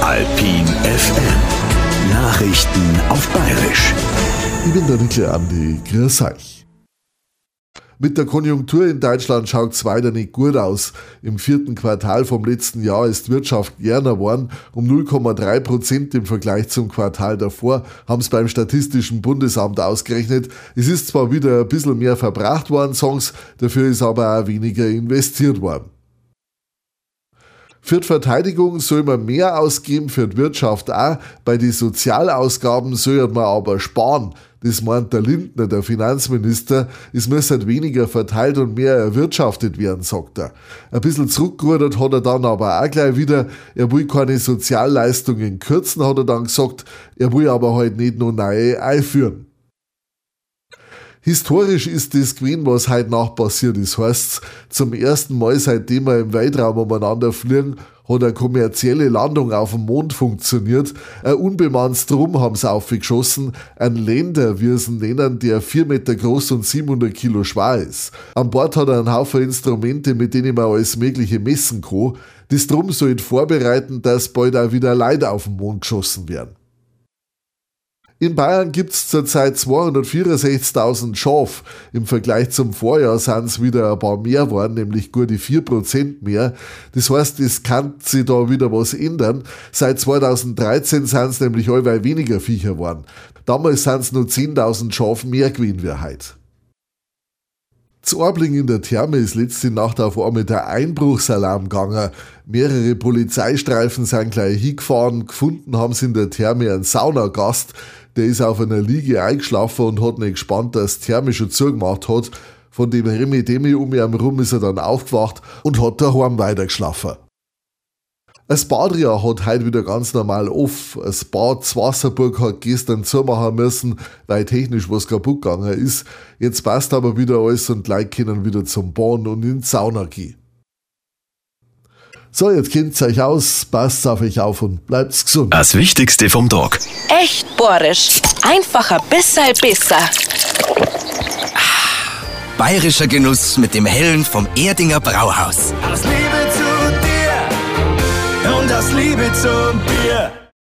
Alpin FM. Nachrichten auf Bayerisch. Ich bin der Nickel Andi. Grüß euch. Mit der Konjunktur in Deutschland schaut es weiter nicht gut aus. Im vierten Quartal vom letzten Jahr ist Wirtschaft gerner worden. Um 0,3 Prozent im Vergleich zum Quartal davor haben es beim Statistischen Bundesamt ausgerechnet. Es ist zwar wieder ein bisschen mehr verbracht worden, Songs, dafür ist aber auch weniger investiert worden. Für die Verteidigung soll man mehr ausgeben, für die Wirtschaft auch. Bei den Sozialausgaben soll man aber sparen. Das meint der Lindner, der Finanzminister. Es muss halt weniger verteilt und mehr erwirtschaftet werden, sagt er. Ein bisschen zurückgerudert hat er dann aber auch gleich wieder. Er will keine Sozialleistungen kürzen, hat er dann gesagt. Er will aber halt nicht nur neue einführen. Historisch ist das gewesen, was heute Nacht passiert ist. Heißt zum ersten Mal seitdem wir im Weltraum umeinander fliegen, hat eine kommerzielle Landung auf dem Mond funktioniert. Ein unbemanntes Drum haben sie aufgeschossen. Ein Länder, wie es ihn nennen, der 4 Meter groß und 700 Kilo schwer ist. An Bord hat er einen Haufen Instrumente, mit denen man alles Mögliche messen kann. Das Drum soll vorbereiten, dass bald auch wieder Leute auf den Mond geschossen werden. In Bayern gibt es zurzeit 264.000 Schafe. Im Vergleich zum Vorjahr sind es wieder ein paar mehr geworden, nämlich gute 4% mehr. Das heißt, es kann sich da wieder was ändern. Seit 2013 sind es nämlich allweil weniger Viecher geworden. Damals sind es nur 10.000 Schafe mehr gewesen wie heute. Zu Orbling in der Therme ist letzte Nacht auf einmal der Einbruchsalarm gegangen. Mehrere Polizeistreifen sind gleich hingefahren. Gefunden haben sie in der Therme einen Saunagast. Der ist auf einer Liege eingeschlafen und hat nicht gespannt, dass die Therme schon zugemacht hat. Von dem Remi Demi um ihn herum ist er dann aufgewacht und hat daheim weitergeschlafen. Das Badria hat heute wieder ganz normal auf. Das Bad Zwasserburg hat gestern zumachen müssen, weil technisch was kaputt gegangen ist. Jetzt passt aber wieder alles und Leute können wieder zum Bahn und in die Sauna gehen. So, jetzt kennt's euch aus, passt auf euch auf und bleibt's gesund. Das Wichtigste vom Tag. Echt bohrisch. Einfach ein bisschen besser. Bayerischer Genuss mit dem Hellen vom Erdinger Brauhaus. Aus Liebe zu dir und aus Liebe zum Bier.